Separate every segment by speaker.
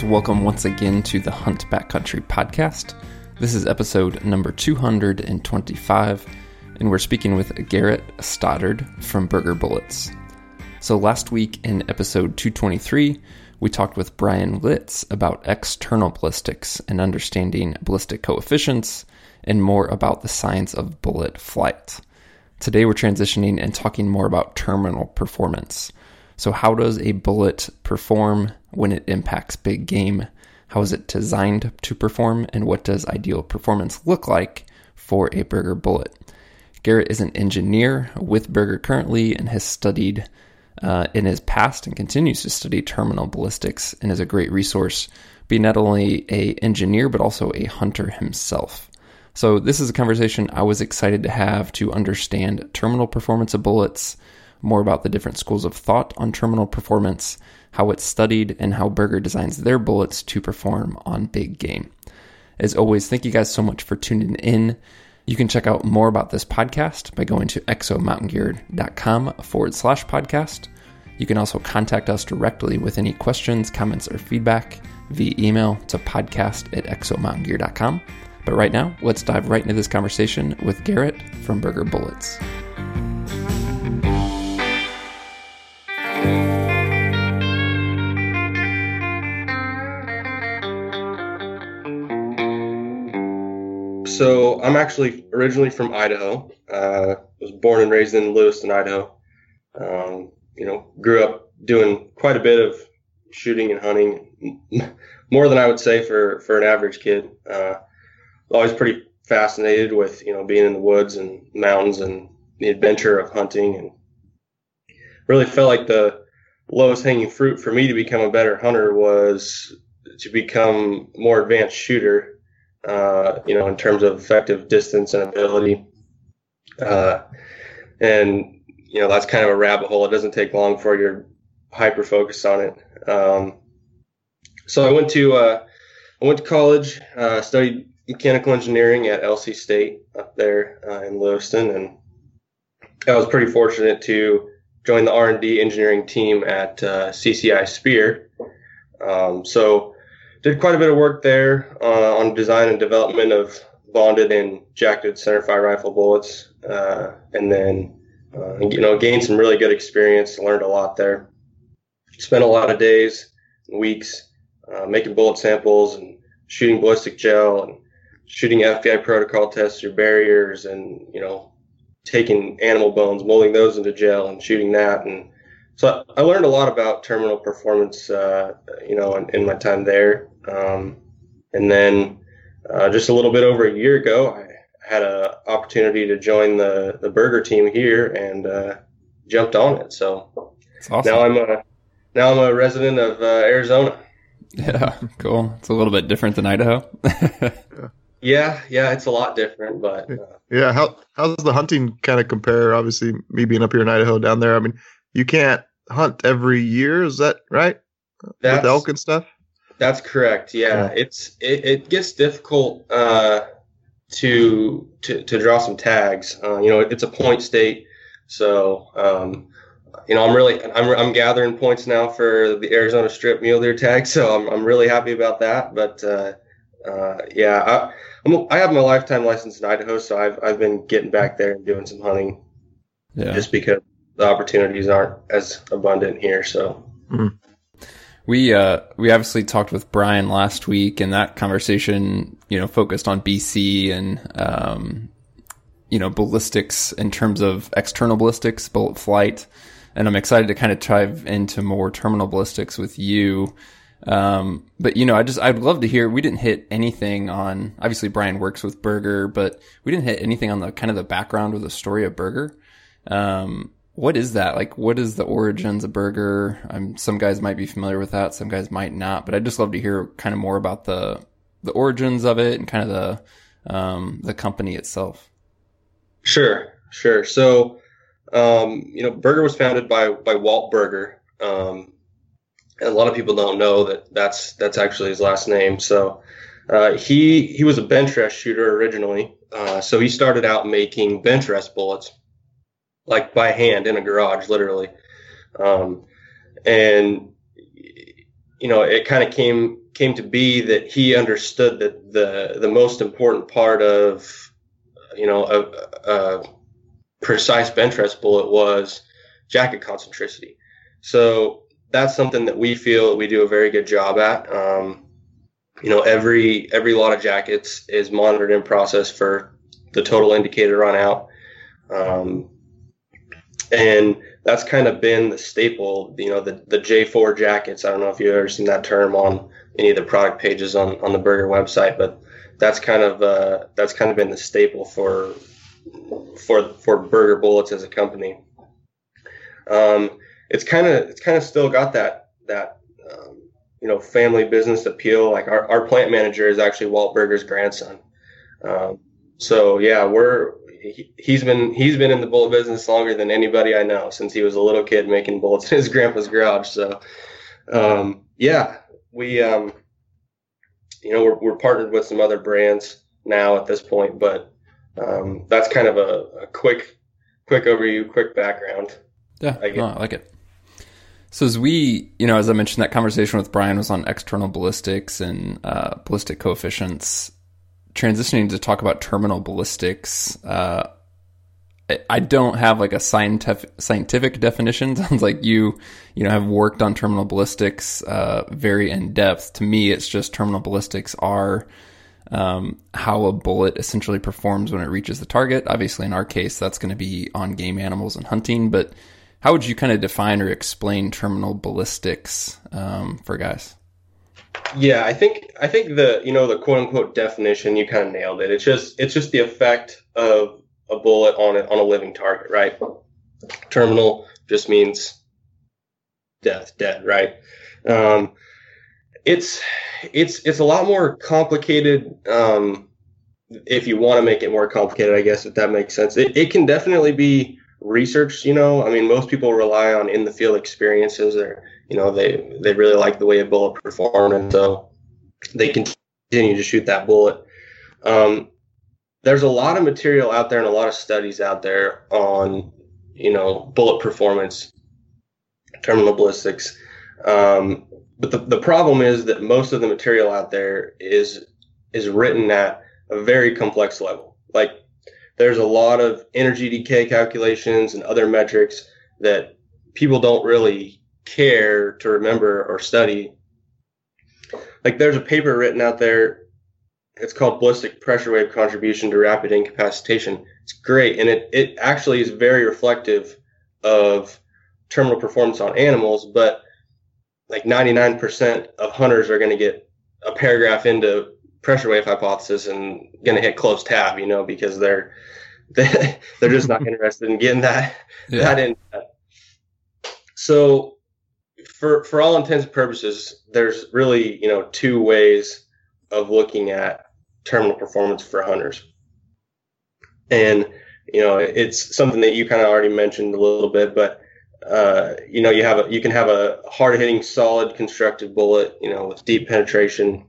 Speaker 1: guys? Welcome once again to the Hunt Backcountry podcast. This is episode number 225, and we're speaking with Garett Stoddard from Berger Bullets. So, last week in episode 223, we talked with Bryan Litz about external ballistics and understanding ballistic coefficients and more about the science of bullet flight. Today, we're transitioning and talking more about terminal performance. So, how does a bullet perform when it impacts big game? How is it designed to perform? And what does ideal performance look like for a Berger bullet? Garett is an engineer with Berger currently and has studied uh, in his past and continues to study terminal ballistics and is a great resource, being not only a engineer but also a hunter himself. So this is a conversation I was excited to have to understand terminal performance of bullets, more about the different schools of thought on terminal performance, how it's studied, and how Berger designs their bullets to perform on big game. As always, thank you guys so much for tuning in. You can check out more about this podcast by going to exomountaingear.com forward slash podcast. You can also contact us directly with any questions, comments, or feedback via email to podcast at exomountaingear.com. But right now, let's dive right into this conversation with Garett from Berger Bullets.
Speaker 2: So I'm actually originally from Idaho. Uh, was born and raised in Lewiston, Idaho. Um, you know, grew up doing quite a bit of shooting and hunting, more than I would say for for an average kid. Uh, always pretty fascinated with you know being in the woods and mountains and the adventure of hunting, and really felt like the lowest hanging fruit for me to become a better hunter was to become more advanced shooter uh, you know, in terms of effective distance and ability. Uh, and, you know, that's kind of a rabbit hole. It doesn't take long for you're hyper focused on it. Um, so I went to, uh, I went to college, uh, studied mechanical engineering at LC State up there uh, in Lewiston. And I was pretty fortunate to join the R&D engineering team at uh, CCI Speer. Um, so, did quite a bit of work there uh, on design and development of bonded and jacketed centerfire rifle bullets, uh, and then uh, you know gained some really good experience. Learned a lot there. Spent a lot of days, and weeks uh, making bullet samples and shooting ballistic gel and shooting FBI protocol tests through barriers, and you know taking animal bones, molding those into gel, and shooting that and so I learned a lot about terminal performance, uh, you know, in, in, my time there. Um, and then uh, just a little bit over a year ago, I had an opportunity to join the the Berger team here and uh, jumped on it. So awesome. now I'm a now I'm a resident of uh, Arizona.
Speaker 1: Yeah, cool. It's a little bit different than Idaho.
Speaker 2: yeah, yeah, it's a lot different, but uh,
Speaker 3: yeah. How how does the hunting kind of compare? Obviously, me being up here in Idaho, down there. I mean, you can't hunt every year. Is that right? With elk and stuff.
Speaker 2: That's correct. Yeah, yeah. it's it, it, gets difficult uh, to, to to draw some tags. Uh, you know, it's a point state, so um, you know I'm really I'm I'm gathering points now for the Arizona Strip mule deer tag. So I'm I'm really happy about that. But uh, uh yeah, I, I'm, I have my lifetime license in Idaho, so I've I've been getting back there and doing some hunting. Yeah. Just because the opportunities aren't as abundant here. So. Mm.
Speaker 1: We uh, we obviously talked with Bryan last week, and that conversation, you know, focused on BC and um, you know ballistics in terms of external ballistics, bullet flight, and I'm excited to kind of dive into more terminal ballistics with you. Um, but you know, I just I'd love to hear. We didn't hit anything on. Obviously, Bryan works with Berger, but we didn't hit anything on the kind of the background or the story of Berger. Um, what is that? Like, what is the origins of Berger? Um, some guys might be familiar with that, some guys might not. But I'd just love to hear kind of more about the the origins of it and kind of the um, the company itself.
Speaker 2: Sure, sure. So, um, you know, Berger was founded by by Walt Berger. um, and a lot of people don't know that that's that's actually his last name. So, uh, he he was a bench rest shooter originally. Uh, so he started out making bench rest bullets like by hand in a garage, literally. Um, and you know, it kind of came came to be that he understood that the the most important part of you know a, a precise bench rest bullet was jacket concentricity. So that's something that we feel we do a very good job at. Um, you know, every every lot of jackets is monitored in process for the total indicator run out. Um, and that's kind of been the staple, you know, the, the J4 jackets. I don't know if you've ever seen that term on any of the product pages on, on the Berger website, but that's kind of, uh, that's kind of been the staple for, for, for Berger bullets as a company. Um, it's kind of, it's kind of still got that, that, um, you know, family business appeal. Like our, our plant manager is actually Walt Berger's grandson. Um, so yeah, we're, he, has been he's been in the bullet business longer than anybody I know since he was a little kid making bullets in his grandpa's garage. So, um, yeah, we um, you know we're, we're partnered with some other brands now at this point, but um, that's kind of a, a, quick quick overview, quick background.
Speaker 1: Yeah, I, no, I like it. So as we, you know, as I mentioned, that conversation with Bryan was on external ballistics and uh, ballistic coefficients transitioning to talk about terminal ballistics, uh, I don't have like a scientific scientific definition. Sounds like you, you know, have worked on terminal ballistics uh, very in depth. To me, it's just terminal ballistics are um, how a bullet essentially performs when it reaches the target. Obviously, in our case, that's going to be on game animals and hunting. But how would you kind of define or explain terminal ballistics um, for guys?
Speaker 2: Yeah, I think I think the you know the quote unquote definition you kind of nailed it. It's just it's just the effect of a bullet on it on a living target, right? Terminal just means death, dead, right? Um, it's it's it's a lot more complicated. Um, if you want to make it more complicated, I guess if that makes sense, it, it can definitely be researched. You know, I mean, most people rely on in the field experiences or you know they they really like the way a bullet performed, and so they continue to shoot that bullet. Um, there's a lot of material out there and a lot of studies out there on you know bullet performance, terminal ballistics. Um, but the, the problem is that most of the material out there is is written at a very complex level. Like there's a lot of energy decay calculations and other metrics that people don't really care to remember or study. Like there's a paper written out there. It's called Ballistic Pressure Wave Contribution to Rapid Incapacitation. It's great, and it, it actually is very reflective of terminal performance on animals, but like 99% of hunters are going to get a paragraph into pressure wave hypothesis and going to hit close tab, you know, because they're they, they're just not interested in getting that yeah. that in. So for for all intents and purposes, there's really you know two ways of looking at terminal performance for hunters, and you know it's something that you kind of already mentioned a little bit, but uh, you know you have a you can have a hard hitting, solid, constructive bullet, you know, with deep penetration,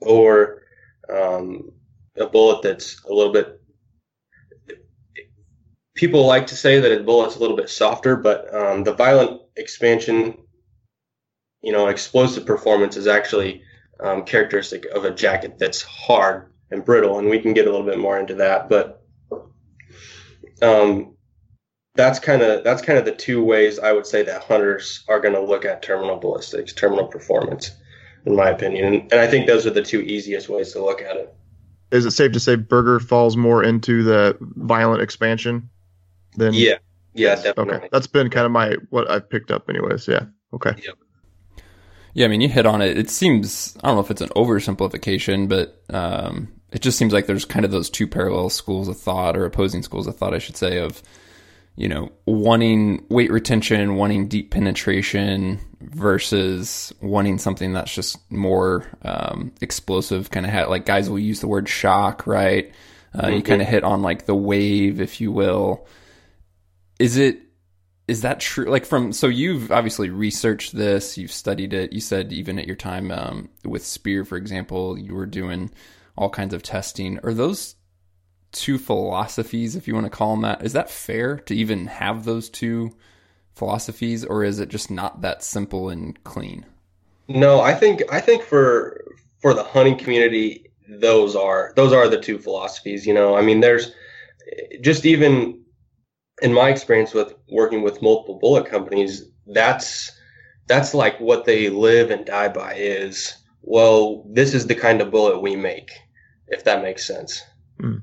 Speaker 2: or um, a bullet that's a little bit people like to say that a bullet's a little bit softer, but um, the violent expansion, you know, explosive performance is actually um, characteristic of a jacket that's hard and brittle, and we can get a little bit more into that. But um, that's kind of that's kind of the two ways I would say that hunters are going to look at terminal ballistics, terminal performance, in my opinion, and, and I think those are the two easiest ways to look at it.
Speaker 3: Is it safe to say Berger falls more into the violent expansion
Speaker 2: then yeah, yeah, definitely.
Speaker 3: Okay, that's been kind of my what I've picked up, anyways. Yeah. Okay.
Speaker 2: Yep.
Speaker 1: Yeah, I mean, you hit on it. It seems I don't know if it's an oversimplification, but um, it just seems like there's kind of those two parallel schools of thought, or opposing schools of thought, I should say, of you know wanting weight retention, wanting deep penetration, versus wanting something that's just more um, explosive. Kind of ha- like guys will use the word shock, right? Uh, mm-hmm. You kind of hit on like the wave, if you will is it is that true? Like from so you've obviously researched this you've studied it you said even at your time um, with Speer for example you were doing all kinds of testing. Are those two philosophies if you want to call them that is that fair to even have those two philosophies or is it just not that simple and clean?
Speaker 2: No, I think I think for for the hunting community, those are those are the two philosophies. You know, I mean, there's just even in my experience with working with multiple bullet companies, that's that's like what they live and die by is well, this is the kind of bullet we make, if that makes sense. Mm.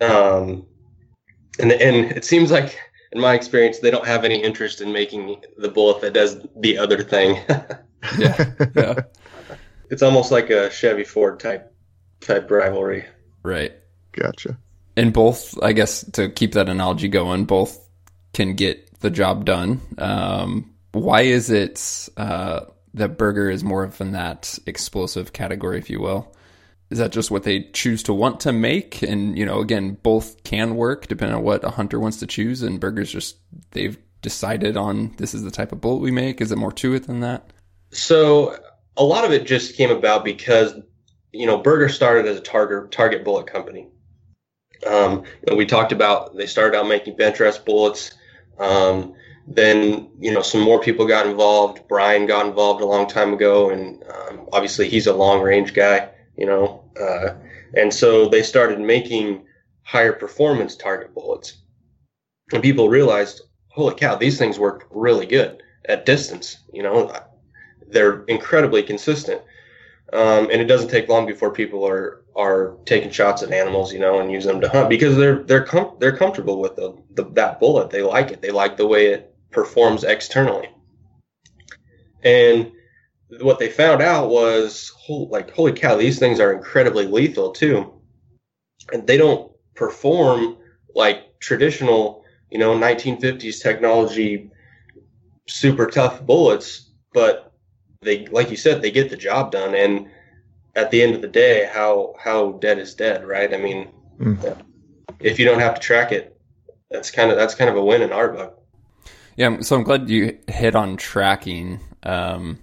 Speaker 2: Um, and and it seems like in my experience they don't have any interest in making the bullet that does the other thing.
Speaker 1: yeah, yeah.
Speaker 2: It's almost like a Chevy Ford type type rivalry.
Speaker 1: Right.
Speaker 3: Gotcha.
Speaker 1: And both, I guess, to keep that analogy going, both can get the job done. Um, why is it uh, that Berger is more of in that explosive category, if you will? Is that just what they choose to want to make? And, you know, again, both can work depending on what a hunter wants to choose. And Bergers just, they've decided on this is the type of bullet we make. Is it more to it than that?
Speaker 2: So a lot of it just came about because, you know, Berger started as a target, target bullet company. Um, you know, we talked about they started out making bench rest bullets. Um, then you know some more people got involved. Bryan got involved a long time ago, and um, obviously he's a long range guy. You know, uh, and so they started making higher performance target bullets, and people realized, holy cow, these things work really good at distance. You know, they're incredibly consistent. Um, and it doesn't take long before people are are taking shots at animals, you know, and use them to hunt because they're they're com- they're comfortable with the, the that bullet. They like it. They like the way it performs externally. And what they found out was, like, holy cow, these things are incredibly lethal too, and they don't perform like traditional, you know, 1950s technology, super tough bullets, but they like you said they get the job done and at the end of the day how how dead is dead right? I mean mm. if you don't have to track it that's kind of that's kind of a win in our book.
Speaker 1: Yeah so i'm glad you hit on tracking. Um,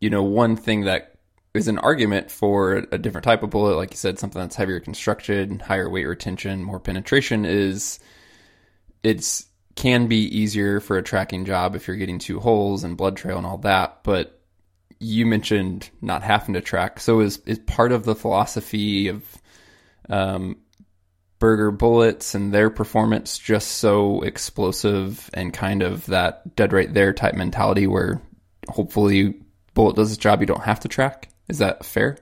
Speaker 1: you know one thing that is an argument for a different type of bullet like you said something that's heavier constructed higher weight retention more penetration is it's can be easier for a tracking job if you're getting two holes and blood trail and all that but you mentioned not having to track. So is is part of the philosophy of um, Berger bullets and their performance just so explosive and kind of that dead right there type mentality where hopefully bullet does its job, you don't have to track. Is that fair?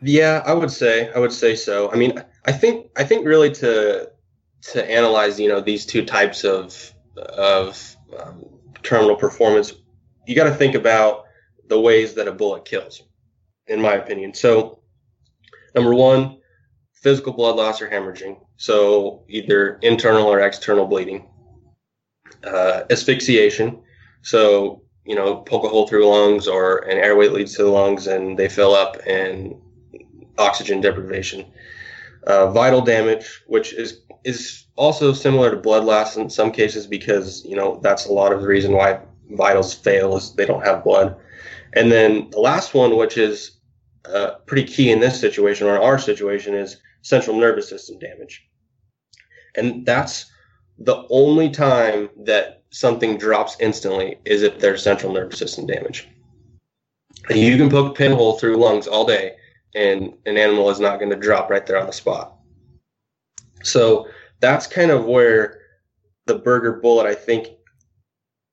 Speaker 2: Yeah, I would say I would say so. I mean, I think I think really to to analyze you know these two types of of um, terminal performance, you got to think about the ways that a bullet kills, in my opinion. So, number one, physical blood loss or hemorrhaging. So, either internal or external bleeding. Uh, asphyxiation. So, you know, poke a hole through lungs or an airway leads to the lungs and they fill up and oxygen deprivation. Uh, vital damage, which is is also similar to blood loss in some cases because you know that's a lot of the reason why vitals fail is they don't have blood. And then the last one, which is uh, pretty key in this situation or our situation, is central nervous system damage. And that's the only time that something drops instantly is if there's central nervous system damage. You can poke a pinhole through lungs all day, and an animal is not going to drop right there on the spot. So that's kind of where the Berger bullet, I think,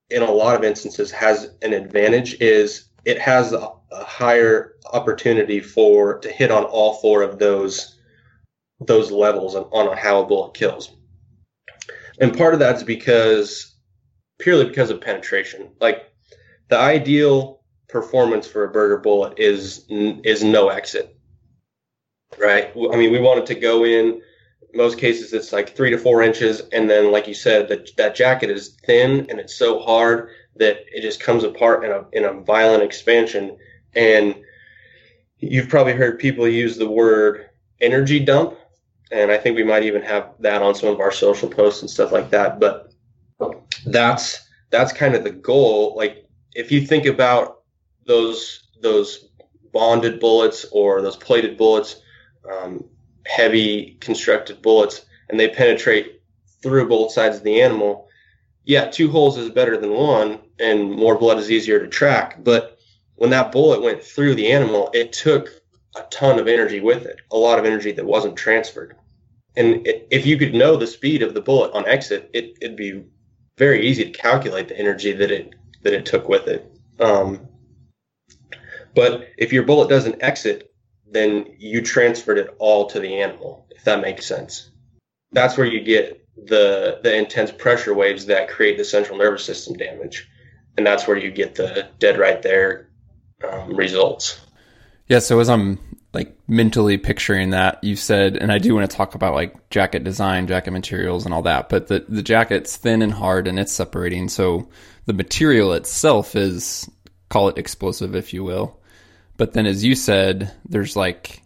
Speaker 2: in a lot of instances, has an advantage. Is it has a, a higher opportunity for to hit on all four of those those levels on, on how a bullet kills. And part of that's because purely because of penetration. Like the ideal performance for a Berger bullet is is no exit. Right? I mean, we want it to go in. Most cases, it's like three to four inches, and then, like you said, that that jacket is thin and it's so hard that it just comes apart in a in a violent expansion. And you've probably heard people use the word energy dump, and I think we might even have that on some of our social posts and stuff like that. But that's that's kind of the goal. Like if you think about those those bonded bullets or those plated bullets, um, heavy constructed bullets, and they penetrate through both sides of the animal yeah, two holes is better than one, and more blood is easier to track. But when that bullet went through the animal, it took a ton of energy with it, a lot of energy that wasn't transferred. And if you could know the speed of the bullet on exit, it, it'd be very easy to calculate the energy that it that it took with it. Um, but if your bullet doesn't exit, then you transferred it all to the animal, if that makes sense. That's where you get the the intense pressure waves that create the central nervous system damage, and that's where you get the dead right there um, results.
Speaker 1: Yeah. So as I'm like mentally picturing that, you said, and I do want to talk about like jacket design, jacket materials, and all that. But the the jacket's thin and hard, and it's separating. So the material itself is call it explosive, if you will. But then, as you said, there's like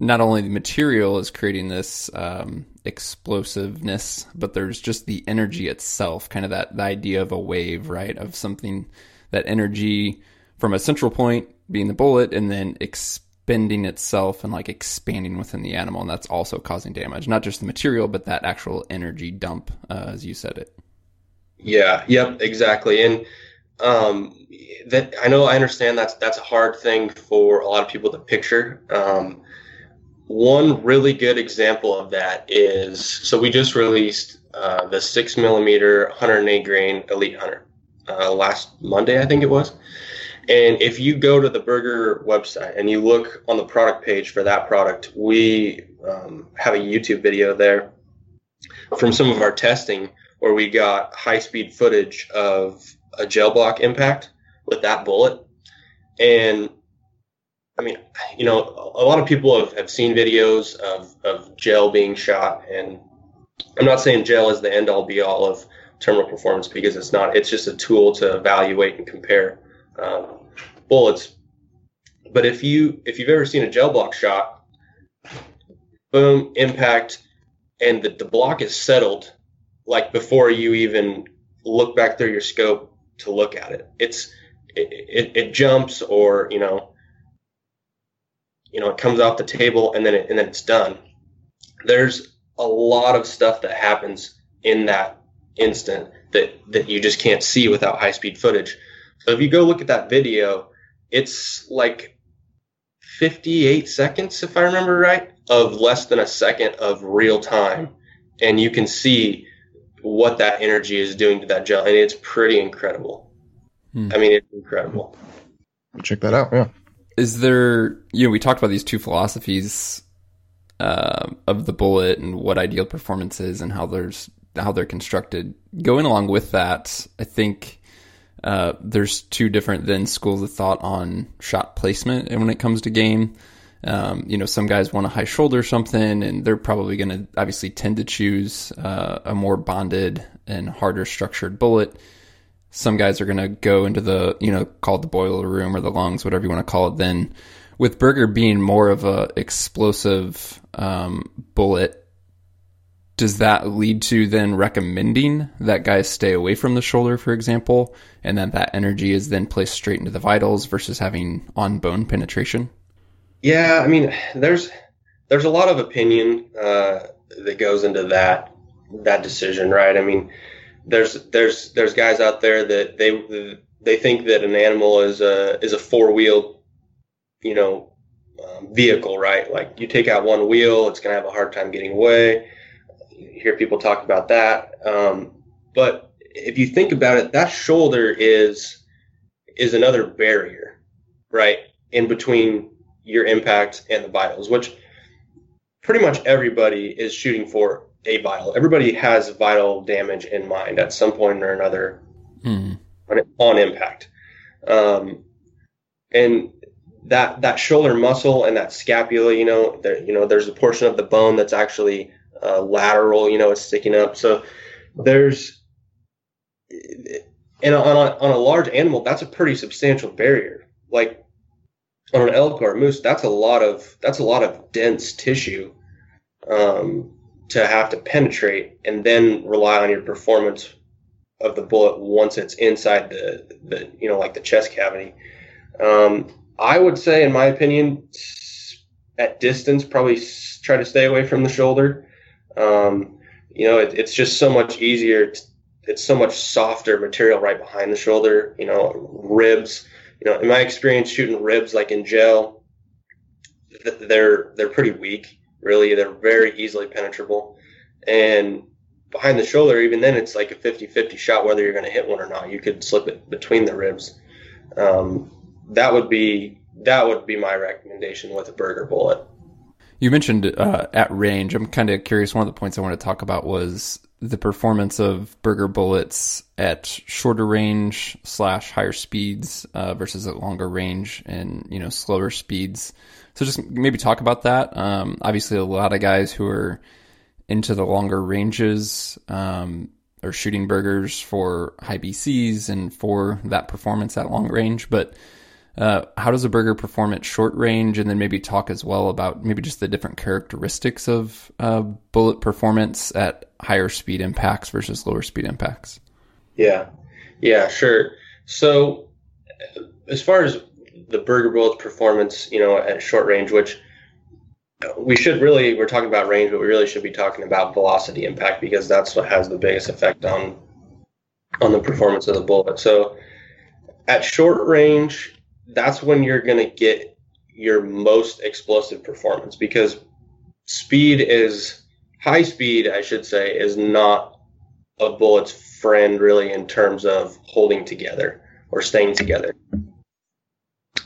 Speaker 1: not only the material is creating this um, explosiveness, but there's just the energy itself, kind of that the idea of a wave, right? Of something that energy from a central point being the bullet, and then expending itself and like expanding within the animal, and that's also causing damage. Not just the material, but that actual energy dump, uh, as you said it.
Speaker 2: Yeah. Yep. Exactly. And um, that I know I understand that's that's a hard thing for a lot of people to picture. Um, one really good example of that is so we just released uh, the six millimeter 108 grain Elite Hunter uh, last Monday, I think it was. And if you go to the Berger website and you look on the product page for that product, we um, have a YouTube video there from some of our testing where we got high speed footage of a gel block impact with that bullet. And I mean, you know, a lot of people have, have seen videos of, of gel being shot, and I'm not saying gel is the end all be all of terminal performance because it's not. It's just a tool to evaluate and compare um, bullets. But if you if you've ever seen a gel block shot, boom, impact, and the, the block is settled like before you even look back through your scope to look at it. It's it, it, it jumps or you know you know it comes off the table and then it, and then it's done. There's a lot of stuff that happens in that instant that that you just can't see without high speed footage. So if you go look at that video, it's like 58 seconds if I remember right of less than a second of real time and you can see what that energy is doing to that gel and it's pretty incredible. Hmm. I mean it's incredible.
Speaker 3: Check that out, yeah.
Speaker 1: Is there you know we talked about these two philosophies uh, of the bullet and what ideal performance is and how there's how they're constructed. Going along with that, I think uh, there's two different then schools of thought on shot placement, and when it comes to game, um, you know, some guys want a high shoulder something, and they're probably going to obviously tend to choose uh, a more bonded and harder structured bullet. Some guys are going to go into the, you know, called the boiler room or the lungs, whatever you want to call it. Then, with Berger being more of a explosive um, bullet, does that lead to then recommending that guys stay away from the shoulder, for example, and that that energy is then placed straight into the vitals versus having on bone penetration?
Speaker 2: Yeah, I mean, there's there's a lot of opinion uh, that goes into that that decision, right? I mean, there's there's there's guys out there that they they think that an animal is a is a four wheel, you know, um, vehicle, right? Like you take out one wheel, it's gonna have a hard time getting away. You hear people talk about that, um, but if you think about it, that shoulder is is another barrier, right, in between your impact and the vitals, which pretty much everybody is shooting for a vital. Everybody has vital damage in mind at some point or another mm. on, on, impact. Um, and that that shoulder muscle and that scapula, you know, there, you know, there's a portion of the bone that's actually uh, lateral, you know, it's sticking up. So there's and on a, on a large animal, that's a pretty substantial barrier. Like on an elk or a moose, that's a lot of that's a lot of dense tissue um, to have to penetrate, and then rely on your performance of the bullet once it's inside the the you know like the chest cavity. Um, I would say, in my opinion, at distance, probably try to stay away from the shoulder. Um, you know, it, it's just so much easier. To, it's so much softer material right behind the shoulder. You know, ribs you know, in my experience shooting ribs like in gel, they're they're pretty weak. Really, they're very easily penetrable, and behind the shoulder, even then, it's like a 50-50 shot whether you're going to hit one or not. You could slip it between the ribs. Um, that would be that would be my recommendation with a Berger bullet.
Speaker 1: You mentioned uh, at range. I'm kind of curious. One of the points I want to talk about was the performance of Berger bullets at shorter range slash higher speeds uh, versus at longer range and you know slower speeds. So just maybe talk about that. Um, obviously, a lot of guys who are into the longer ranges um, are shooting Bergers for high BCs and for that performance at long range, but uh, how does a Berger perform at short range? And then maybe talk as well about maybe just the different characteristics of uh, bullet performance at higher speed impacts versus lower speed impacts.
Speaker 2: Yeah, yeah, sure. So as far as the Berger bullet's performance, you know, at short range, which we should really we're talking about range, but we really should be talking about velocity impact because that's what has the biggest effect on on the performance of the bullet. So at short range, that's when you're going to get your most explosive performance because speed is high speed, I should say, is not a bullet's friend really in terms of holding together or staying together.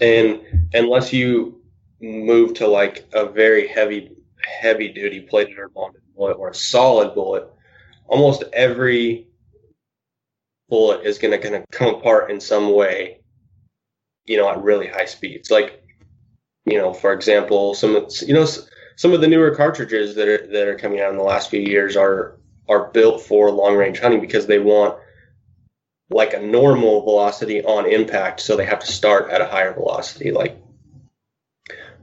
Speaker 2: And unless you move to like a very heavy, heavy duty plated or bonded bullet or a solid bullet, almost every bullet is going to kind of come apart in some way you know, at really high speeds. Like, you know, for example, some you know some of the newer cartridges that are that are coming out in the last few years are are built for long range hunting because they want like a normal velocity on impact, so they have to start at a higher velocity, like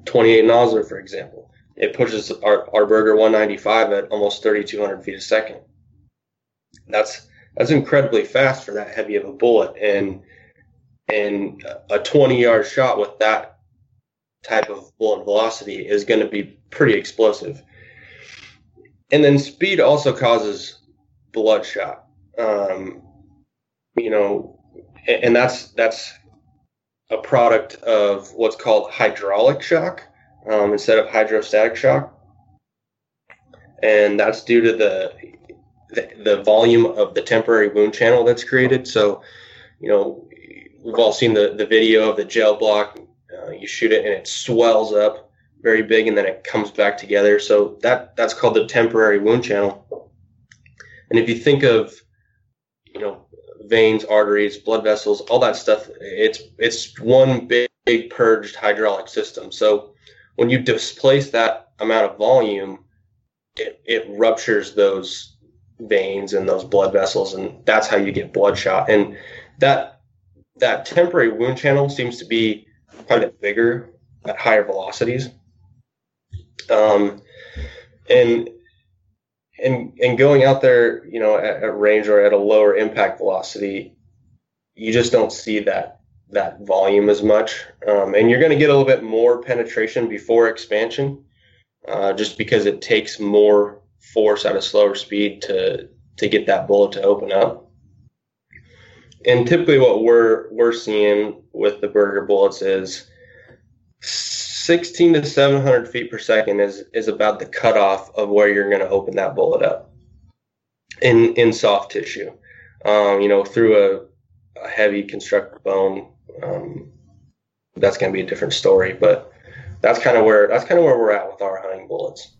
Speaker 2: 28 Nosler, for example. It pushes our, our Berger 195 at almost 3,200 feet a second. That's that's incredibly fast for that heavy of a bullet, and and a 20 yard shot with that type of bullet velocity is going to be pretty explosive. And then speed also causes bloodshot. Um, you know, and that's that's a product of what's called hydraulic shock um, instead of hydrostatic shock, and that's due to the, the the volume of the temporary wound channel that's created. So, you know, we've all seen the, the video of the gel block. Uh, you shoot it and it swells up very big and then it comes back together. So that that's called the temporary wound channel. And if you think of, you know, veins, arteries, blood vessels, all that stuff, it's it's one big, big purged hydraulic system. So when you displace that amount of volume, it, it ruptures those veins and those blood vessels, and that's how you get bloodshot. And that that temporary wound channel seems to be quite a bit bigger at higher velocities. Um, and and and going out there, you know, at, at, range or at a lower impact velocity, you just don't see that that volume as much, um, and you're going to get a little bit more penetration before expansion, uh, just because it takes more force at a slower speed to to get that bullet to open up. And typically what we're we're seeing with the Berger bullets is 16 to 700 feet per second is is about the cutoff of where you're going to open that bullet up in in soft tissue. Um, you know, through a, a heavy constructed bone, um, that's going to be a different story. But that's kind of where that's kind of where we're at with our hunting bullets.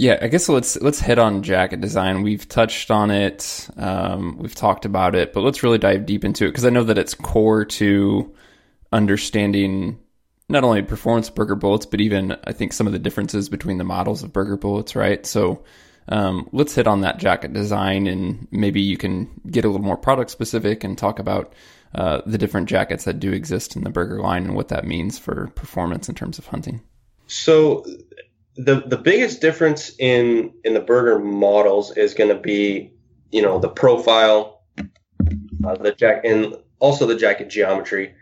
Speaker 1: Yeah, I guess let's let's hit on jacket design. We've touched on it, um, we've talked about it, but let's really dive deep into it because I know that it's core to understanding not only performance Berger bullets, but even I think some of the differences between the models of Berger bullets. Right, so um, let's hit on that jacket design, and maybe you can get a little more product specific and talk about uh, the different jackets that do exist in the Berger line and what that means for performance in terms of hunting.
Speaker 2: So the the biggest difference in in the Berger models is going to be you know the profile, uh, the jack, and also the jacket geometry.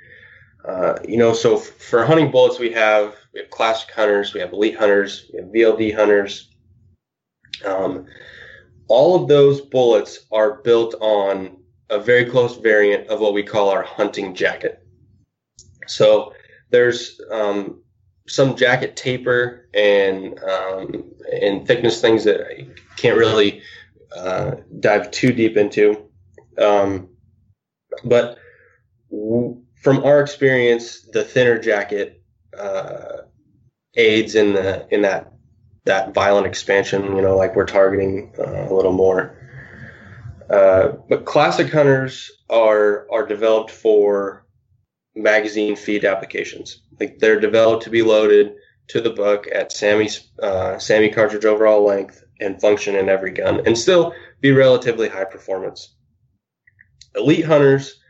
Speaker 2: Uh, you know, so f- for hunting bullets, we have we have classic hunters, we have elite hunters, we have VLD hunters. Um, all of those bullets are built on a very close variant of what we call our hunting jacket. So there's um, some jacket taper and um, and thickness things that I can't really uh, dive too deep into. Um, but w- from our experience, the thinner jacket uh, aids in the in that that violent expansion. You know, like we're targeting uh, a little more. Uh, but classic hunters are are developed for magazine feed applications. Like they're developed to be loaded to the book at SAAMI uh, SAAMI cartridge overall length and function in every gun, and still be relatively high performance. Elite hunters,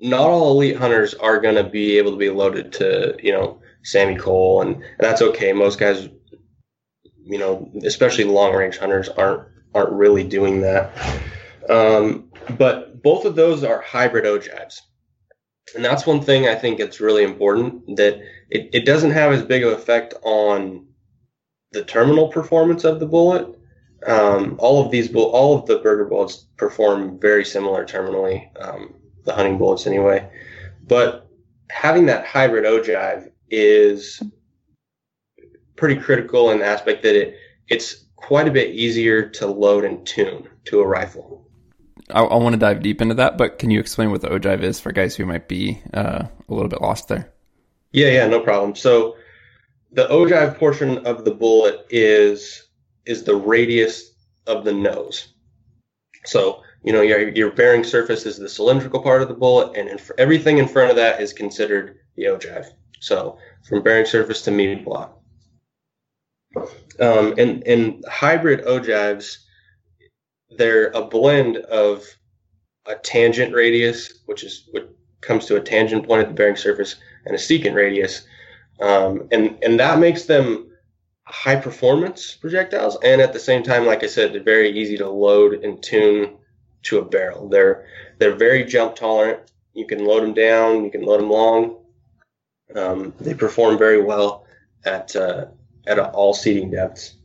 Speaker 2: not all elite hunters are going to be able to be loaded to you know SAAMI Cole, and, and that's okay. Most guys, you know, especially long range hunters, aren't aren't really doing that. Um, but both of those are hybrid ogives. And that's one thing I think it's really important that it, it doesn't have as big of effect on the terminal performance of the bullet. Um, all of these, all of the Berger bullets perform very similar terminally, um, the hunting bullets anyway. But having that hybrid ogive is pretty critical in the aspect that it it's quite a bit easier to load and tune to a rifle.
Speaker 1: I, I want to dive deep into that, but can you explain what the ogive is for guys who might be uh, a little bit lost there?
Speaker 2: Yeah, yeah, no problem. So the ogive portion of the bullet is is the radius of the nose. So you know your your bearing surface is the cylindrical part of the bullet, and in, everything in front of that is considered the ogive. So from bearing surface to meplat. Um, and and hybrid ogives they're a blend of a tangent radius, which is what comes to a tangent point at the bearing surface, and a secant radius, um, and and that makes them high performance projectiles, and at the same time, like I said, they're very easy to load and tune to a barrel. They're they're very jump tolerant. You can load them down, you can load them long. Um, they perform very well at uh, at all seating depths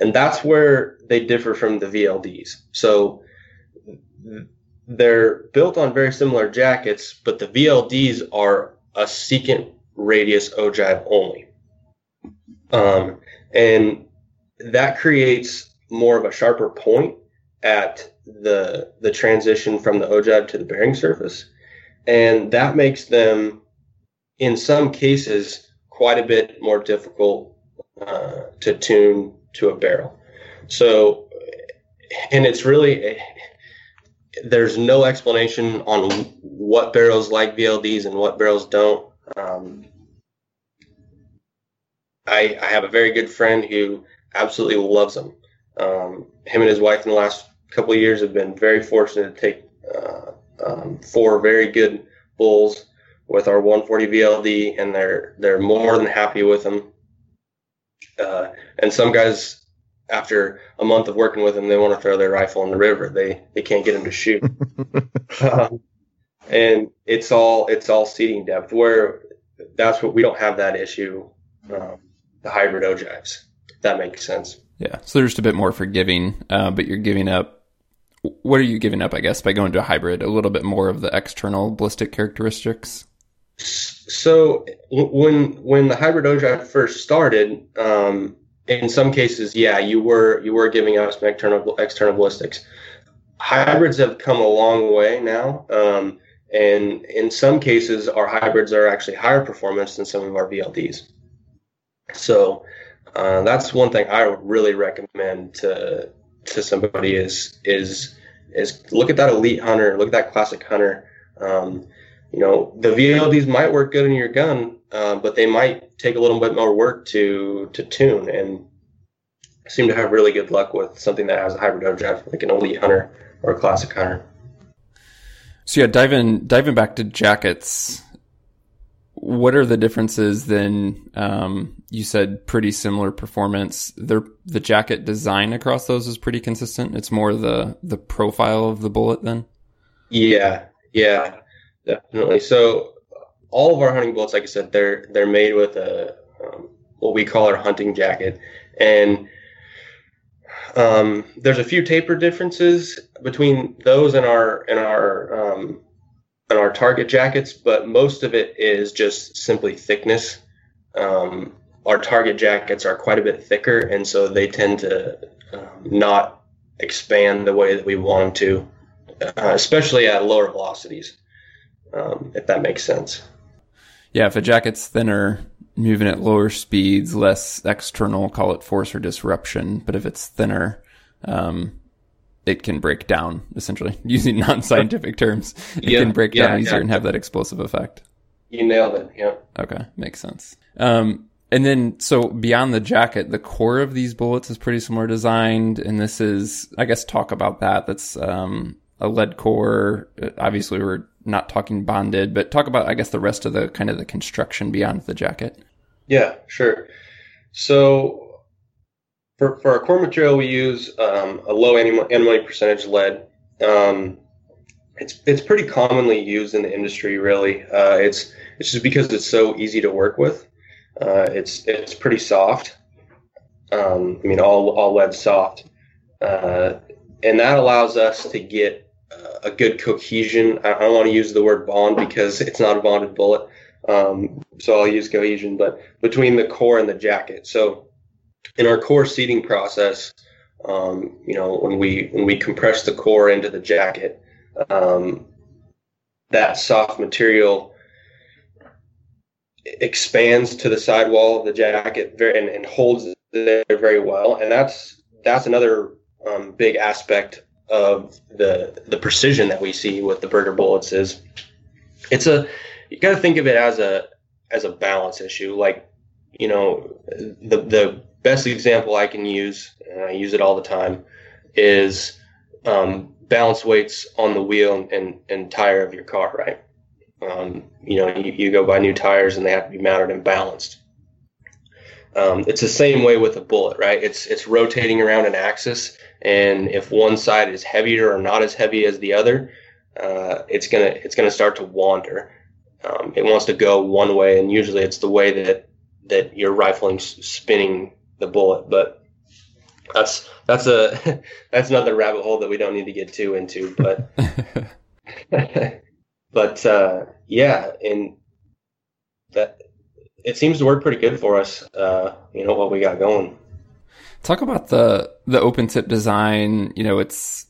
Speaker 2: and that's where they differ from the VLDs. So they're built on very similar jackets, but the VLDs are a secant radius ogive only, um, and that creates more of a sharper point at the the transition from the ogive to the bearing surface, and that makes them, in some cases, quite a bit more difficult uh, to tune to a barrel. So, and it's really there's no explanation on what barrels like VLDs and what barrels don't. Um, I, I have a very good friend who absolutely loves them. Um, him and his wife in the last couple of years have been very fortunate to take uh, um, four very good bulls with our 140 VLD, and they're they're more than happy with them. Uh, and some guys, after a month of working with them, they want to throw their rifle in the river. They they can't get them to shoot. um, and it's all it's all seating depth. Where that's what we don't have that issue. Um, the hybrid ogives. That makes sense.
Speaker 1: Yeah, so they're just a bit more forgiving, uh, but you're giving up. What are you giving up? I guess by going to a hybrid, a little bit more of the external ballistic characteristics.
Speaker 2: So when when the hybrid ogive first started, um, in some cases, yeah, you were you were giving us external external ballistics. Hybrids have come a long way now, um, and in some cases, our hybrids are actually higher performance than some of our VLDs. So uh, that's one thing I would really recommend to to somebody is is is look at that elite hunter, look at that classic hunter. Um, you know, the VLDs might work good in your gun, uh, but they might take a little bit more work to to tune. And seem to have really good luck with something that has a hybrid ogive, like an elite hunter or a classic hunter.
Speaker 1: So yeah, diving diving back to jackets, what are the differences? Then um, you said pretty similar performance. The the jacket design across those is pretty consistent. It's more the the profile of the bullet then.
Speaker 2: Yeah, yeah. Definitely. So all of our hunting bullets, like I said, they're they're made with a um, what we call our hunting jacket, and um, there's a few taper differences between those and our and our um, on our target jackets, but most of it is just simply thickness. Um, our target jackets are quite a bit thicker, and so they tend to um, not expand the way that we want them to, uh, especially at lower velocities, um, if that makes sense.
Speaker 1: Yeah, if a jacket's thinner, moving at lower speeds, less external, call it force or disruption. But if it's thinner, um, it can break down essentially using non-scientific terms. It yeah, can break down easier yeah. and have that explosive effect.
Speaker 2: You nailed it. Yeah.
Speaker 1: Okay, makes sense. Um, and then, so beyond the jacket, the core of these bullets is pretty similar designed, and this is, I guess, talk about that. That's um, a lead core. Obviously, we're not talking bonded, but talk about, I guess, the rest of the kind of the construction beyond the jacket.
Speaker 2: Yeah, sure. So for, for our core material, we use um, a low antimony percentage lead. Um, it's it's pretty commonly used in the industry. Really, uh, it's it's just because it's so easy to work with. Uh, it's it's pretty soft. Um, I mean, all all lead soft, uh, and that allows us to get a good cohesion. I don't want to use the word bond because it's not a bonded bullet, um, so I'll use cohesion. But between the core and the jacket, so in our core seating process, um, you know, when we when we compress the core into the jacket, um, that soft material expands to the sidewall of the jacket very, and, and holds there very well. And that's that's another um, big aspect of the the precision that we see with the Berger bullets is it's a you got to think of it as a as a balance issue. Like you know the the best example I can use, and I use it all the time, is um, balance weights on the wheel and, and, tire of your car, right? Um, you know, you, you, go buy new tires and they have to be mounted and balanced. Um, it's the same way with a bullet, right? It's it's rotating around an axis, and if one side is heavier or not as heavy as the other, uh, it's gonna it's gonna start to wander. Um, it wants to go one way, and usually it's the way that that you're rifling, spinning the bullet. But that's that's a that's another rabbit hole that we don't need to get too into. But but uh, yeah, and that it seems to work pretty good for us. Uh, you know what we got going.
Speaker 1: Talk about the the open tip design. You know, it's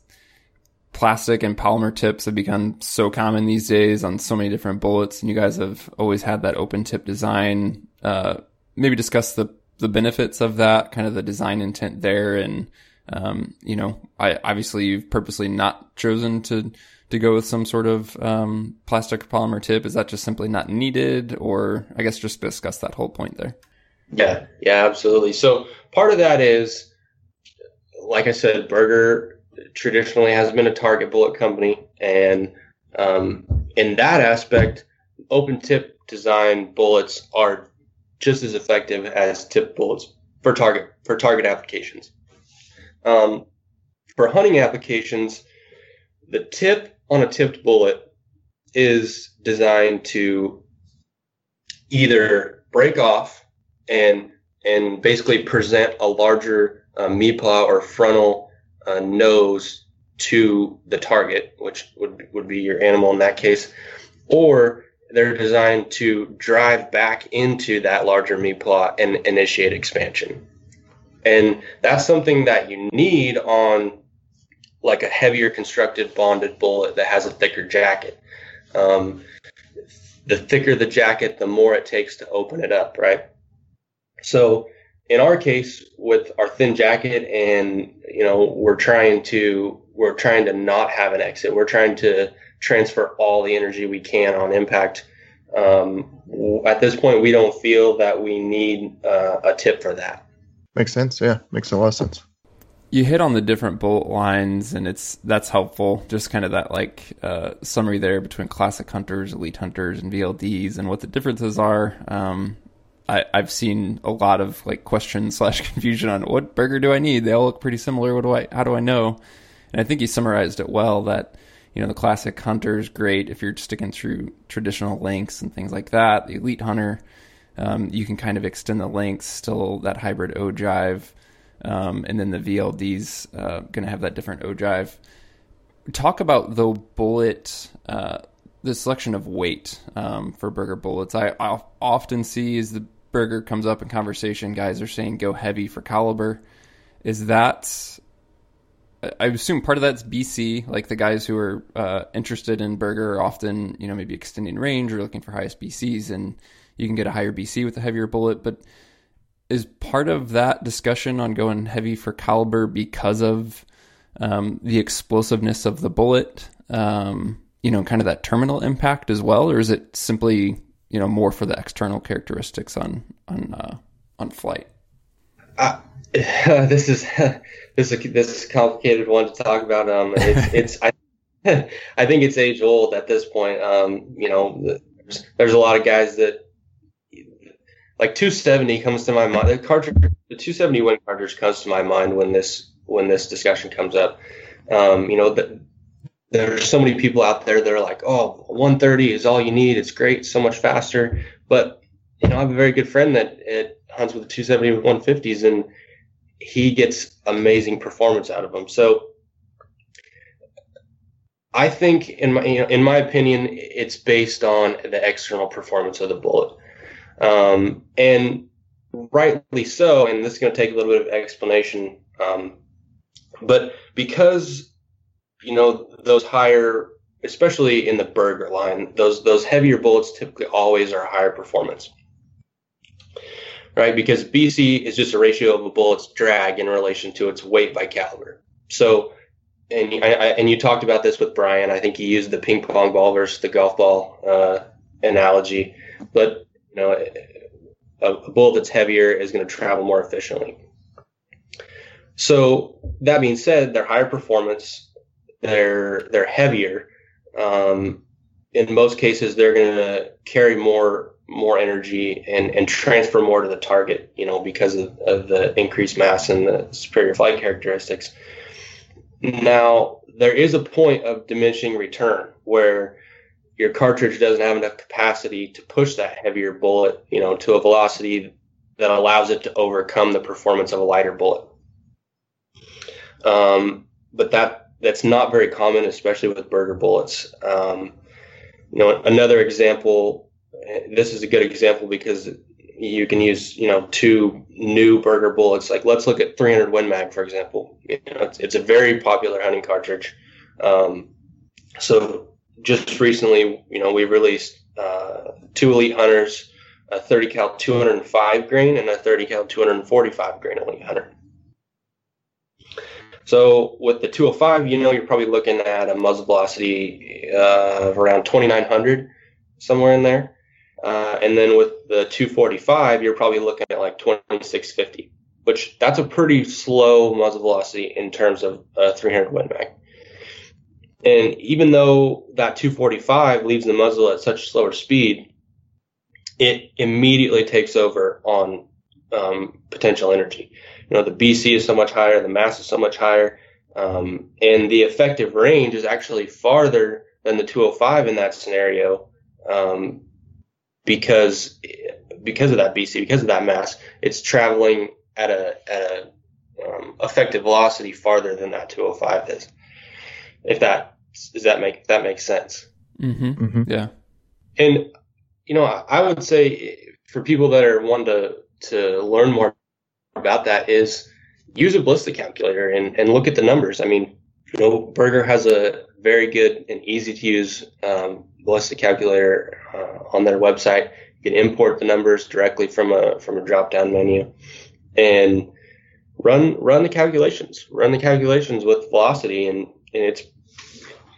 Speaker 1: plastic and polymer tips have become so common these days on so many different bullets, and you guys have always had that open tip design. Uh, maybe discuss the the benefits of that, kind of the design intent there, and um, you know, I obviously you've purposely not chosen to to go with some sort of um, plastic polymer tip? Is that just simply not needed, or I guess just discuss that whole point there?
Speaker 2: Yeah, yeah, absolutely. So part of that is, like I said, Berger traditionally has been a target bullet company, and um, in that aspect, open tip design bullets are just as effective as tip bullets for target for target applications. Um, for hunting applications, the tip on a tipped bullet is designed to either break off and and basically present a larger uh, meplat or frontal uh, nose to the target, which would would be your animal in that case, or they're designed to drive back into that larger meplat and initiate expansion. And that's something that you need on like a heavier constructed bonded bullet that has a thicker jacket. Um, the thicker the jacket, the more it takes to open it up, right? So in our case, with our thin jacket, and you know, we're trying to we're trying to not have an exit. We're trying to transfer all the energy we can on impact. Um, at this point, we don't feel that we need uh, a tip for that.
Speaker 3: Makes sense. Yeah, makes a lot of sense
Speaker 1: you hit on the different bullet lines and it's that's helpful just kind of that like uh, summary there between classic hunters elite hunters and vlds and what the differences are um, I, have seen a lot of like questions slash confusion on what Berger do I need? They all look pretty similar. What do I? How do I know? And I think you summarized it well. That you know the classic hunter is great if you're sticking through traditional lengths and things like that. The elite hunter, um, you can kind of extend the lengths, still that hybrid ogive. Um, and then the VLD's uh, going to have that different ogive. Talk about the bullet uh, the selection of weight um, for Berger bullets. I i often see as the Berger comes up in conversation, guys are saying go heavy for caliber. Is that I assume part of that's BC, like the guys who are uh, interested in Berger are often, you know, maybe extending range or looking for highest BCs, and you can get a higher BC with a heavier bullet. But is part of that discussion on going heavy for caliber because of um, the explosiveness of the bullet? Um, you know, kind of that terminal impact as well, or is it simply, you know, more for the external characteristics on on uh, on flight?
Speaker 2: Uh, this is this is a, this is a complicated one to talk about. Um, it's, it's I, I think it's age old at this point. Um, you know, there's, there's a lot of guys that like 270 comes to my mind. The cartridge, the 270 Win cartridge comes to my mind when this when this discussion comes up. Um, you know, the, there's so many people out there that are like, oh, 130 is all you need. It's great, so much faster. But you know, I have a very good friend that it hunts with the 270 150s, and he gets amazing performance out of them. So I think, in my you know, in my opinion, it's based on the external performance of the bullet, um, and rightly so. And this is going to take a little bit of explanation, um, but because you know those higher, especially in the Berger line, those those heavier bullets typically always are higher performance right? Because BC is just a ratio of a bullet's drag in relation to its weight by caliber. So, and I, and you talked about this with Bryan. I think he used the ping pong ball versus the golf ball uh, analogy, but you know, a, a bullet that's heavier is going to travel more efficiently. So that being said, they're higher performance. They're they're heavier. Um, in most cases, they're going to carry more more energy and, and transfer more to the target, you know, because of, of the increased mass and the superior flight characteristics. Now, there is a point of diminishing return where your cartridge doesn't have enough capacity to push that heavier bullet, you know, to a velocity that allows it to overcome the performance of a lighter bullet. Um, but that that's not very common, especially with Berger bullets. Um, you know, another example this is a good example because you can use you know two new Berger bullets. Like let's look at 300 Win Mag for example. You know, it's, it's a very popular hunting cartridge. Um, so just recently, you know, we released uh, two Elite Hunters, a 30 cal 205 grain and a 30 cal 245 grain Elite Hunter. So with the 205, you know, you're probably looking at a muzzle velocity uh, of around 2,900, somewhere in there. Uh, and then with the 245, you're probably looking at like 2650, which that's a pretty slow muzzle velocity in terms of a 300 Win Mag. And even though that 245 leaves the muzzle at such slower speed, it immediately takes over on um, potential energy. You know, the BC is so much higher, the mass is so much higher, um, and the effective range is actually farther than the 205 in that scenario. Um, because because of that BC, because of that mass, it's traveling at a at a um, effective velocity farther than that 205 is. If that does that make if that makes sense?
Speaker 1: Mm-hmm. Mm-hmm. Yeah.
Speaker 2: And you know, I would say for people that are wanting to to learn more about that is use a ballistic calculator and, and look at the numbers. I mean, you know, Berger has a very good and easy to use um, ballistic calculator uh, on their website. You can import the numbers directly from a from a drop down menu, and run run the calculations. Run the calculations with velocity, and and it's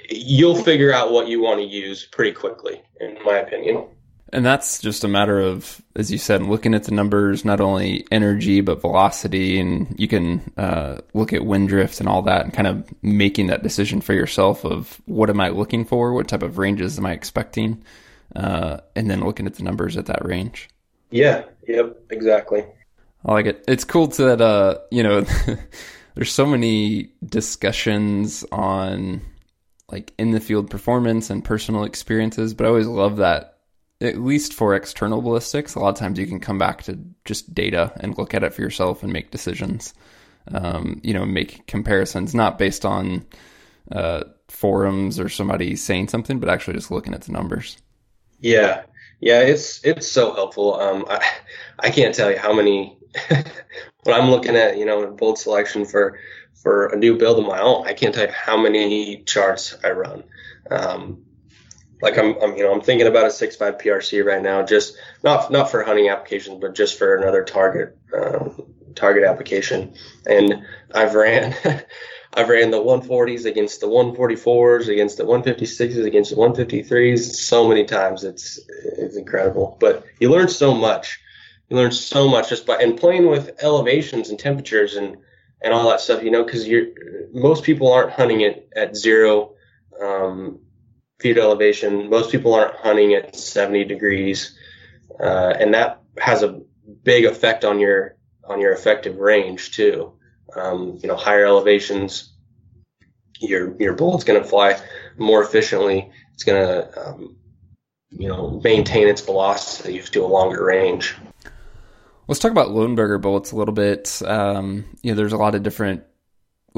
Speaker 2: you'll figure out what you want to use pretty quickly, in my opinion.
Speaker 1: And that's just a matter of, as you said, looking at the numbers, not only energy, but velocity. And you can uh, look at wind drift and all that and kind of making that decision for yourself of what am I looking for? What type of ranges am I expecting? Uh, and then looking at the numbers at that range.
Speaker 2: Yeah. Yep. Exactly.
Speaker 1: I like it. It's cool to that, uh, you know, there's so many discussions on like in the field performance and personal experiences, but I always love that at least for external ballistics, a lot of times you can come back to just data and look at it for yourself and make decisions. Um, you know, make comparisons not based on uh, forums or somebody saying something, but actually just looking at the numbers.
Speaker 2: Yeah, yeah, it's it's so helpful. Um, I I can't tell you how many when I'm looking at you know a bolt selection for for a new build of my own. I can't tell you how many charts I run. Um, like I'm, I'm, you know, I'm thinking about a six five PRC right now, just not not for hunting applications, but just for another target um, target application. And I've ran, I've ran the 140s against the 144s, against the 156s, against the 153s, so many times. It's it's incredible. But you learn so much. You learn so much just by and playing with elevations and temperatures and and all that stuff. You know, because you're most people aren't hunting it at zero. Um, feet elevation. Most people aren't hunting at 70 degrees, uh, and that has a big effect on your on your effective range too. Um, you know, higher elevations, your your bullet's going to fly more efficiently. It's going to um, you know maintain its velocity to a longer range.
Speaker 1: Let's talk about Lone Berger bullets a little bit. Um, you know, there's a lot of different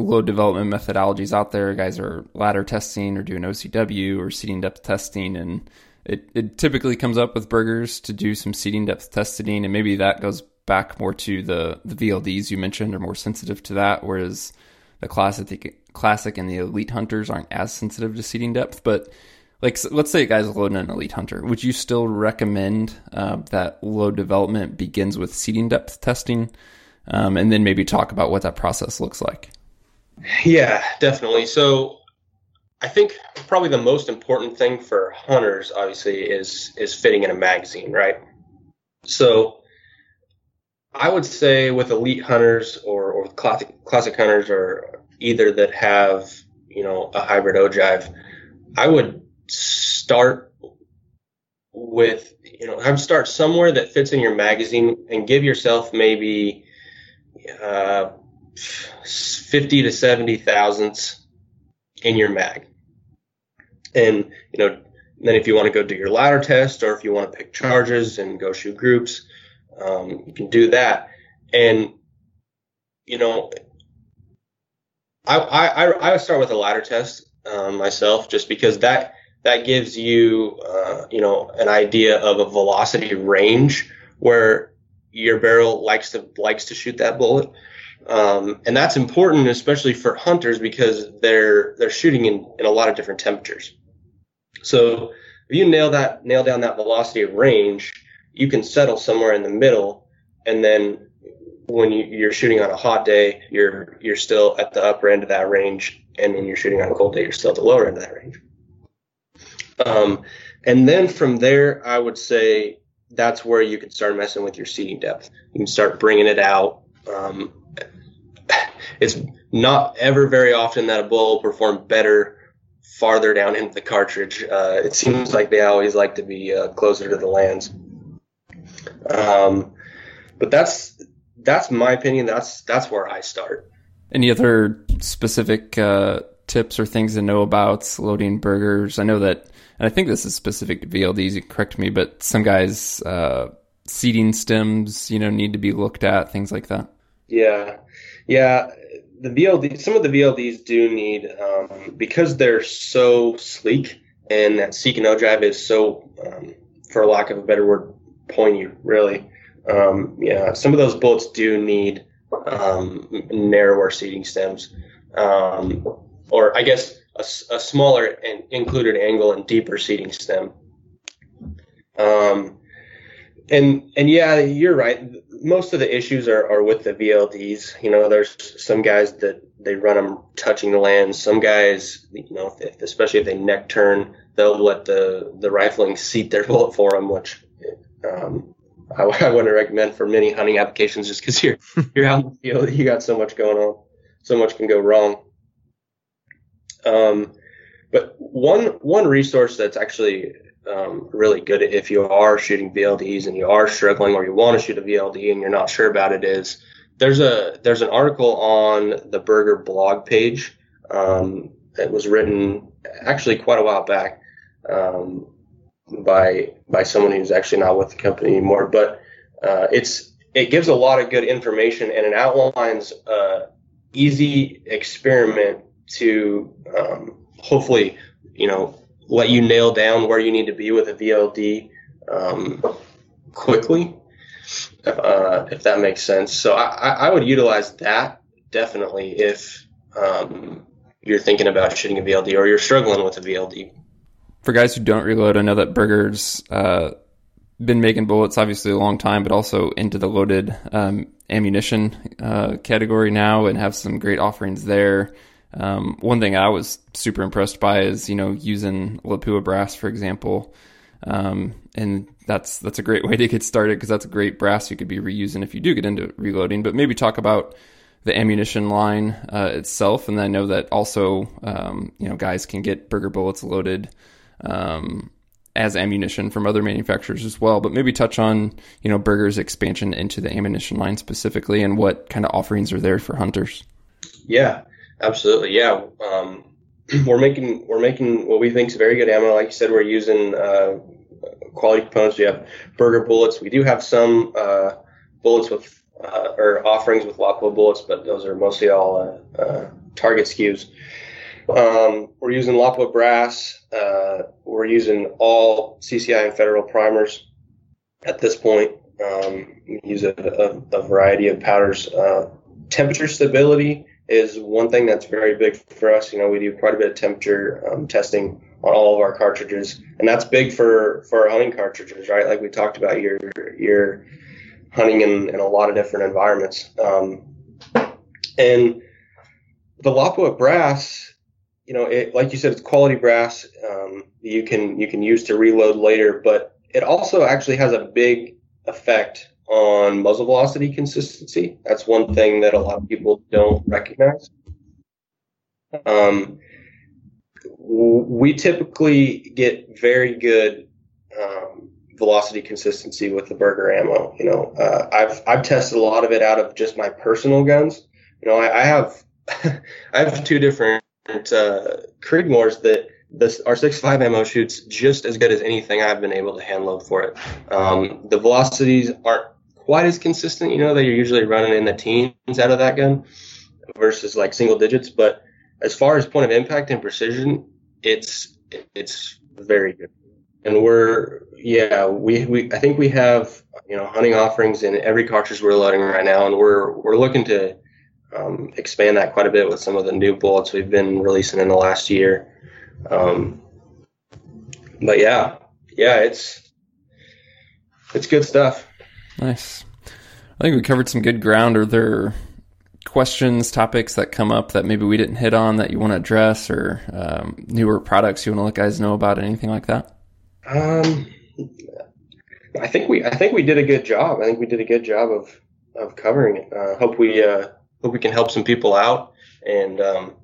Speaker 1: load development methodologies out there. Guys are ladder testing or doing OCW or seating depth testing, and it, it typically comes up with Bergers to do some seating depth testing, and maybe that goes back more to the the VLDs you mentioned are more sensitive to that, whereas the classic classic and the elite hunters aren't as sensitive to seating depth. But like, let's say a guy's loading an elite hunter, would you still recommend uh, that load development begins with seating depth testing, um, and then maybe talk about what that process looks like?
Speaker 2: Yeah, definitely. So I think probably the most important thing for hunters, obviously, is is fitting in a magazine, right? So I would say with elite hunters or, or classic classic hunters or either that have you know a hybrid ogive, I would start with you know have start somewhere that fits in your magazine and give yourself maybe uh, 50 to 70 thousandths in your mag. And, you know, then if you want to go do your ladder test or if you want to pick charges and go shoot groups, um, you can do that. And, you know, I, I, I start with a ladder test um, myself just because that, that gives you, uh, you know, an idea of a velocity range where your barrel likes to, likes to shoot that bullet. Um, and that's important, especially for hunters, because they're they're shooting in, in a lot of different temperatures. So if you nail that nail down that velocity of range, you can settle somewhere in the middle, and then when you, you're shooting on a hot day, you're you're still at the upper end of that range, and when you're shooting on a cold day, you're still at the lower end of that range. Um, and then from there, I would say that's where you can start messing with your seating depth. You can start bringing it out. Um, it's not ever very often that a bull will perform better farther down into the cartridge. Uh, it seems like they always like to be uh, closer to the lands. Um, but that's that's my opinion. That's that's where I start.
Speaker 1: Any other specific uh, tips or things to know about loading Bergers? I know that, and I think this is specific to VLDs. You correct me, but some guys uh, seating stems, you know, need to be looked at. Things like that.
Speaker 2: Yeah, yeah, the VLD, some of the VLDs do need um, because they're so sleek and that secant is so, um, for lack of a better word, pointy. Really, um, yeah, some of those bullets do need um, narrower seating stems, um, or I guess a, a, smaller and included angle and deeper seating stem. Um, and and yeah, you're right most of the issues are, are with the VLDs. You know, there's some guys that they run them touching the land. Some guys, you know, if, especially if they neck turn, they'll let the, the rifling seat their bullet for them, which um, I, I wouldn't recommend for many hunting applications just because you're, you're out in the field. You got so much going on. So much can go wrong. Um, but one, one resource that's actually um, really good if you are shooting VLDs and you are struggling or you want to shoot a VLD and you're not sure about it is there's a there's an article on the Berger blog page. Um, that was written actually quite a while back um, by by someone who's actually not with the company anymore, but uh, it's it gives a lot of good information and it outlines a easy experiment to um, hopefully, you know, let you nail down where you need to be with a VLD um, quickly, uh, if that makes sense. So I, I would utilize that definitely if um, you're thinking about shooting a VLD or you're struggling with a VLD.
Speaker 1: For guys who don't reload, I know that Berger's uh, been making bullets obviously a long time, but also into the loaded um, ammunition uh, category now and have some great offerings there. Um, one thing I was super impressed by is you know using Lapua brass for example, um, and that's that's a great way to get started because that's a great brass you could be reusing if you do get into reloading. But maybe talk about the ammunition line uh, itself, and I know that also um, you know guys can get Berger bullets loaded um, as ammunition from other manufacturers as well. But maybe touch on you know Berger's expansion into the ammunition line specifically, and what kind of offerings are there for hunters.
Speaker 2: Yeah, absolutely. Yeah, um, we're making we're making what we think is very good ammo. Like you said, we're using uh, quality components. We have Berger bullets. We do have some uh, bullets with uh, or offerings with Lapua bullets, but those are mostly all uh, uh, target SKUs. Um, we're using Lapua brass. Uh, we're using all CCI and federal primers at this point. Um, we use a, a, a, variety of powders. Uh, temperature stability is one thing that's very big for us. You know, we do quite a bit of temperature um, testing on all of our cartridges, and that's big for for our hunting cartridges, right? Like we talked about, you're you're hunting in, in a lot of different environments, um, and the Lapua brass you know, it, like you said, it's quality brass. Um, you can you can use to reload later, but it also actually has a big effect on muzzle velocity consistency. That's one thing that a lot of people don't recognize. Um, we typically get very good um, velocity consistency with the Berger ammo. You know, uh, I've I've tested a lot of it out of just my personal guns. You know, I, I have I have two different uh, Creedmoors that this our 6.5 ammo shoots just as good as anything I've been able to hand load for it. Um, the velocities aren't quite as consistent, you know, that you're usually running in the teens out of that gun versus like single digits. But as far as point of impact and precision, it's it's very good. And we're yeah, we, we I think we have you know hunting offerings in every cartridge we're loading right now, and we're we're looking to um, expand that quite a bit with some of the new bullets we've been releasing in the last year. Um, but yeah, yeah, it's it's good stuff.
Speaker 1: Nice. I think we covered some good ground. Are there questions, topics that come up that maybe we didn't hit on that you want to address, or um, newer products you want to let guys know about? Anything like that?
Speaker 2: Um, I think we I think we did a good job. I think we did a good job of of covering it. Uh, hope we uh, hope we can help some people out and um,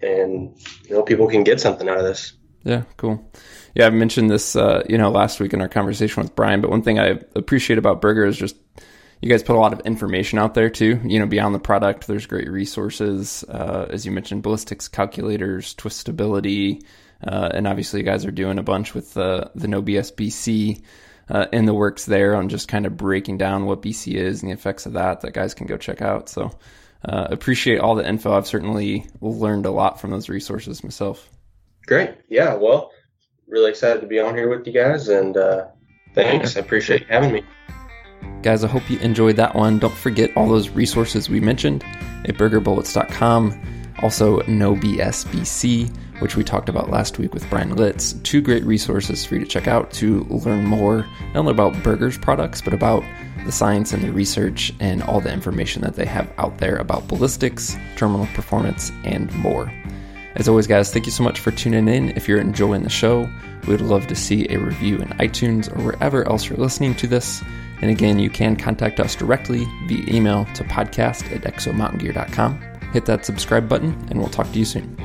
Speaker 2: and you know people can get something out of this.
Speaker 1: Yeah, cool. Yeah, I mentioned this uh, you know last week in our conversation with Bryan, but one thing I appreciate about Berger is just you guys put a lot of information out there too. You know, beyond the product, there's great resources, uh, as you mentioned, ballistics calculators, twistability, uh, and obviously you guys are doing a bunch with the the No BS BC. Uh, in the works there on just kind of breaking down what BC is and the effects of that that guys can go check out. So uh, appreciate all the info. I've certainly learned a lot from those resources myself.
Speaker 2: Great. Yeah. Well, really excited to be on here with you guys, and uh, thanks. I appreciate you having me.
Speaker 1: Guys, I hope you enjoyed that one. Don't forget all those resources we mentioned at bergerbullets.com. Also, No BSBC, which we talked about last week with Bryan Litz. Two great resources for you to check out to learn more, not only about Berger's products, but about the science and the research and all the information that they have out there about ballistics, terminal performance, and more. As always, guys, thank you so much for tuning in. If you're enjoying the show, we'd love to see a review in iTunes or wherever else you're listening to this. And again, you can contact us directly via email to podcast at exomountaingear.com. Hit that subscribe button, and we'll talk to you soon.